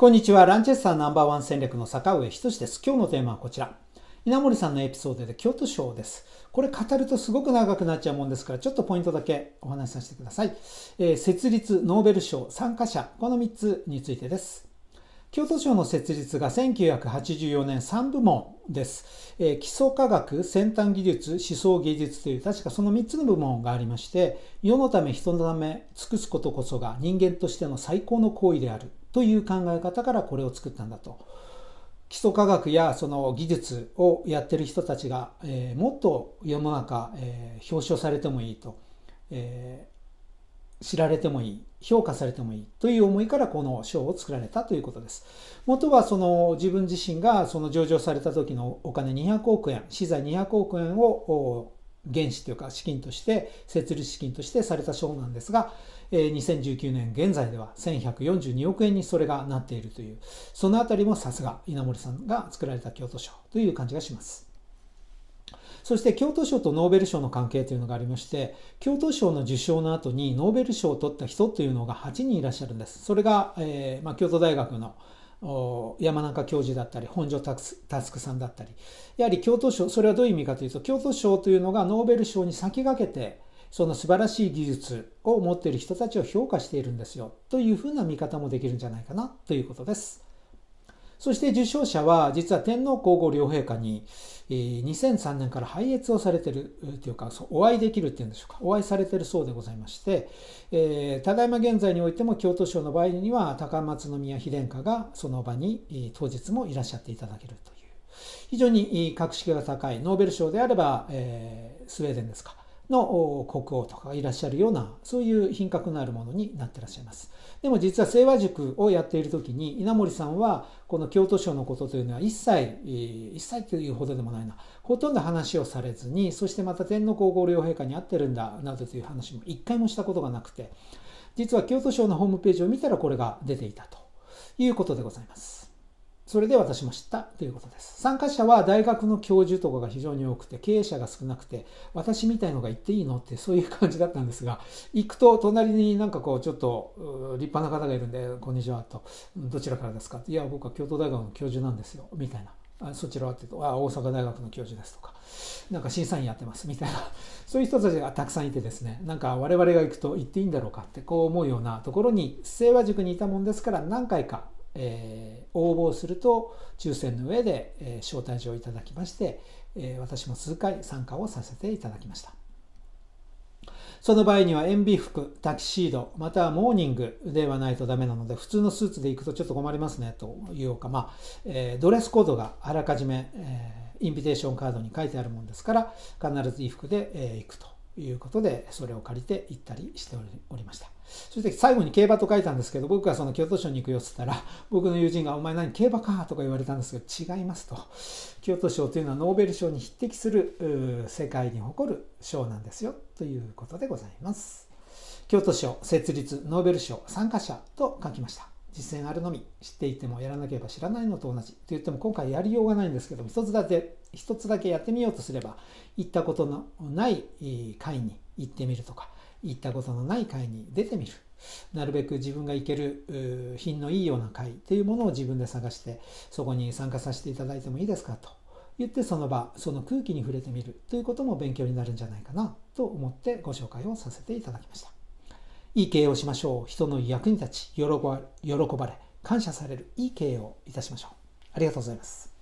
こんにちは。ランチェスターナンバーワン戦略の坂上仁です。今日のテーマはこちら。稲森さんのエピソードで京都賞です。これ語るとすごく長くなっちゃうもんですから、ちょっとポイントだけお話しさせてください。えー、設立、ノーベル賞、参加者、この3つについてです。京都賞の設立が1984年3部門です、えー、基礎科学、先端技術、思想技術という確かその3つの部門がありまして、世のため人のため尽くすことこそが人間としての最高の行為であるという考え方からこれを作ったんだと。基礎科学やその技術をやってる人たちが、えー、もっと世の中、えー、表彰されてもいいと、えー、知られてもいい評価されてもいいという思いからこの賞を作られたということです。元はその自分自身がその上場された時のお金200億円、資材200億円を原資というか資金として設立資金としてされた賞なんですが、2019年現在では1142億円にそれがなっているというそのあたりもさすが稲森さんが作られた京都賞という感じがします。そして京都賞とノーベル賞の関係というのがありまして京都賞の受賞の後にノーベル賞を取った人というのが8人いらっしゃるんです。それが、えーまあ、京都大学の山中教授だったり本庄佑さんだったり。やはり京都賞それはどういう意味かというと京都賞というのがノーベル賞に先駆けてその素晴らしい技術を持っている人たちを評価しているんですよ。というふうな見方もできるんじゃないかな。ということです。そして受賞者は実は天皇皇后両陛下に2003年から拝謁をされてるというかお会いできるっていうんでしょうか。お会いされてるそうでございまして、え、ただいま現在においても京都賞の場合には高松宮妃殿下がその場に当日もいらっしゃっていただけるという。非常に格式が高いノーベル賞であれば、え、スウェーデンですか。の国王とかがいらっしゃるようなそういう品格のあるものになってらっしゃいます。でも実は清和塾をやっている時に稲森さんはこの京都賞のことというのは一切一切というほどでもないなほとんど話をされずにそしてまた天皇皇后両陛下に会ってるんだなどという話も一回もしたことがなくて実は京都賞のホームページを見たらこれが出ていたということでございます。それで私も知ったということです。参加者は大学の教授とかが非常に多くて、経営者が少なくて、私みたいのが行っていいのってそういう感じだったんですが、行くと隣になんかこうちょっと立派な方がいるんで、こんにちはと、どちらからですかいや、僕は京都大学の教授なんですよ、みたいな。あそちらはって言うと、あ、大阪大学の教授ですとか、なんか審査員やってますみたいな、そういう人たちがたくさんいてですね、なんか我々が行くと行っていいんだろうかってこう思うようなところに、清和塾にいたもんですから何回かえー、応募すると抽選の上で、えー、招待状をいただきまして、えー、私も数回参加をさせていただきました。その場合には塩ビ服、タキシード、またはモーニングではないとダメなので、普通のスーツで行くとちょっと困りますねというか、まあ、えー、ドレスコードがあらかじめ、えー、インビテーションカードに書いてあるもんですから、必ず衣服で、えー、行くということで、それを借りて行ったりしておりました。そして最後に競馬と書いたんですけど、僕がその京都賞に行くよって言ったら、僕の友人が、お前何競馬か？とか言われたんですけど、違いますと。京都賞というのはノーベル賞に匹敵する世界に誇る賞なんですよ、ということでございます。京都賞設立ノーベル賞参加者と書きました。実践あるのみ知っていてもやらなければ知らないのと同じと言っても今回やりようがないんですけども一つだけ一つだけやってみようとすれば行ったことのない会に行ってみるとか行ったことのない会に出てみる。なるべく自分が行ける品のいいような会というものを自分で探してそこに参加させていただいてもいいですかと言ってその場その空気に触れてみるということも勉強になるんじゃないかなと思ってご紹介をさせていただきました。いい経営をしましょう。人の役に立ち喜ばれ感謝されるいい経営をいたしましょう。ありがとうございます。